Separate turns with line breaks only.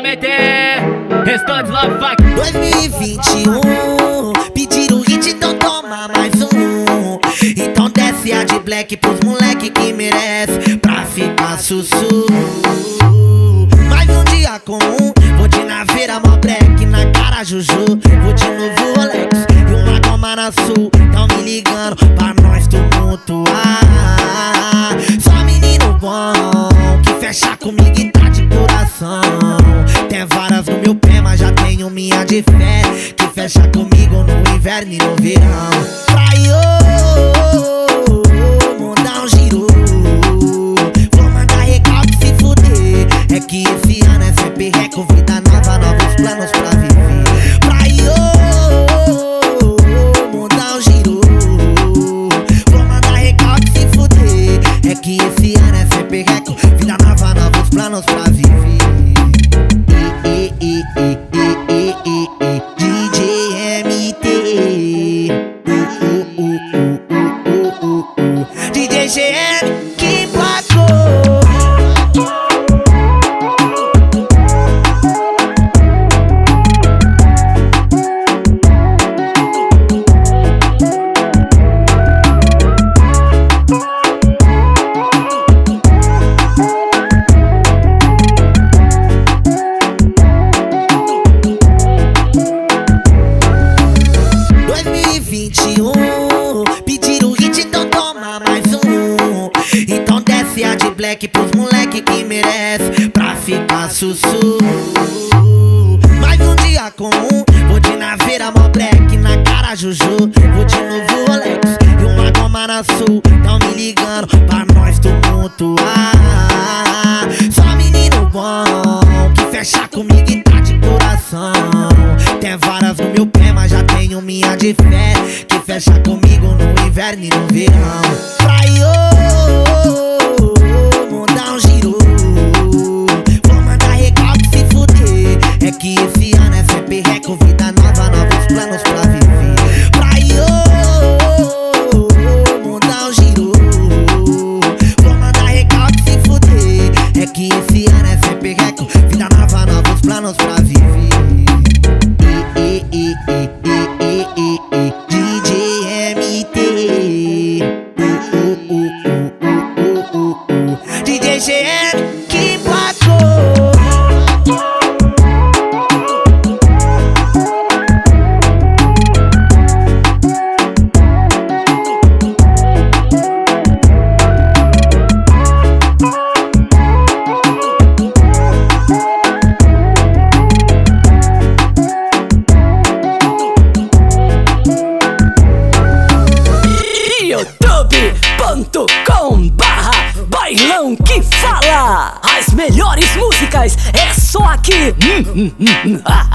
noite. Restante Love Fuck.
2021, pediram hit, então toma mais um. Então desce a de black pros moleque que merece pra ficar sussu. Mais um dia comum, vou de naveira, mó black na cara, Juju. Vou de novo No meu pé, mas já tenho minha de fé. Que fecha comigo no inverno e no verão. Praio. É que esse ano é sempre reco, vida nova, novos planos pra viver. Praio, mundão girou. Vou mandar recalque se fuder. É que esse ano é sempre reco, vida nova, novos planos pra viver. E, e, e, e, e, Pediram hit, então toma mais um. Então desce a de black pros moleque que merece Pra ficar sussu. Mais um dia comum Vou de naveira, mó black na cara, Juju. Vou de novo Rolex e uma goma na sul. Tão me ligando pra nós tumultuar. Só menino bom que fecha comigo e tá de coração. Tem varas no meu pé, mas já tenho minha de fé fecha comigo no inverno e no verão. Praio, mundão girou Vou mandar recalque se fuder. É que esse
youtube.com barra bailão que fala as melhores músicas é só aqui Hum, hum, hum, hum, ha.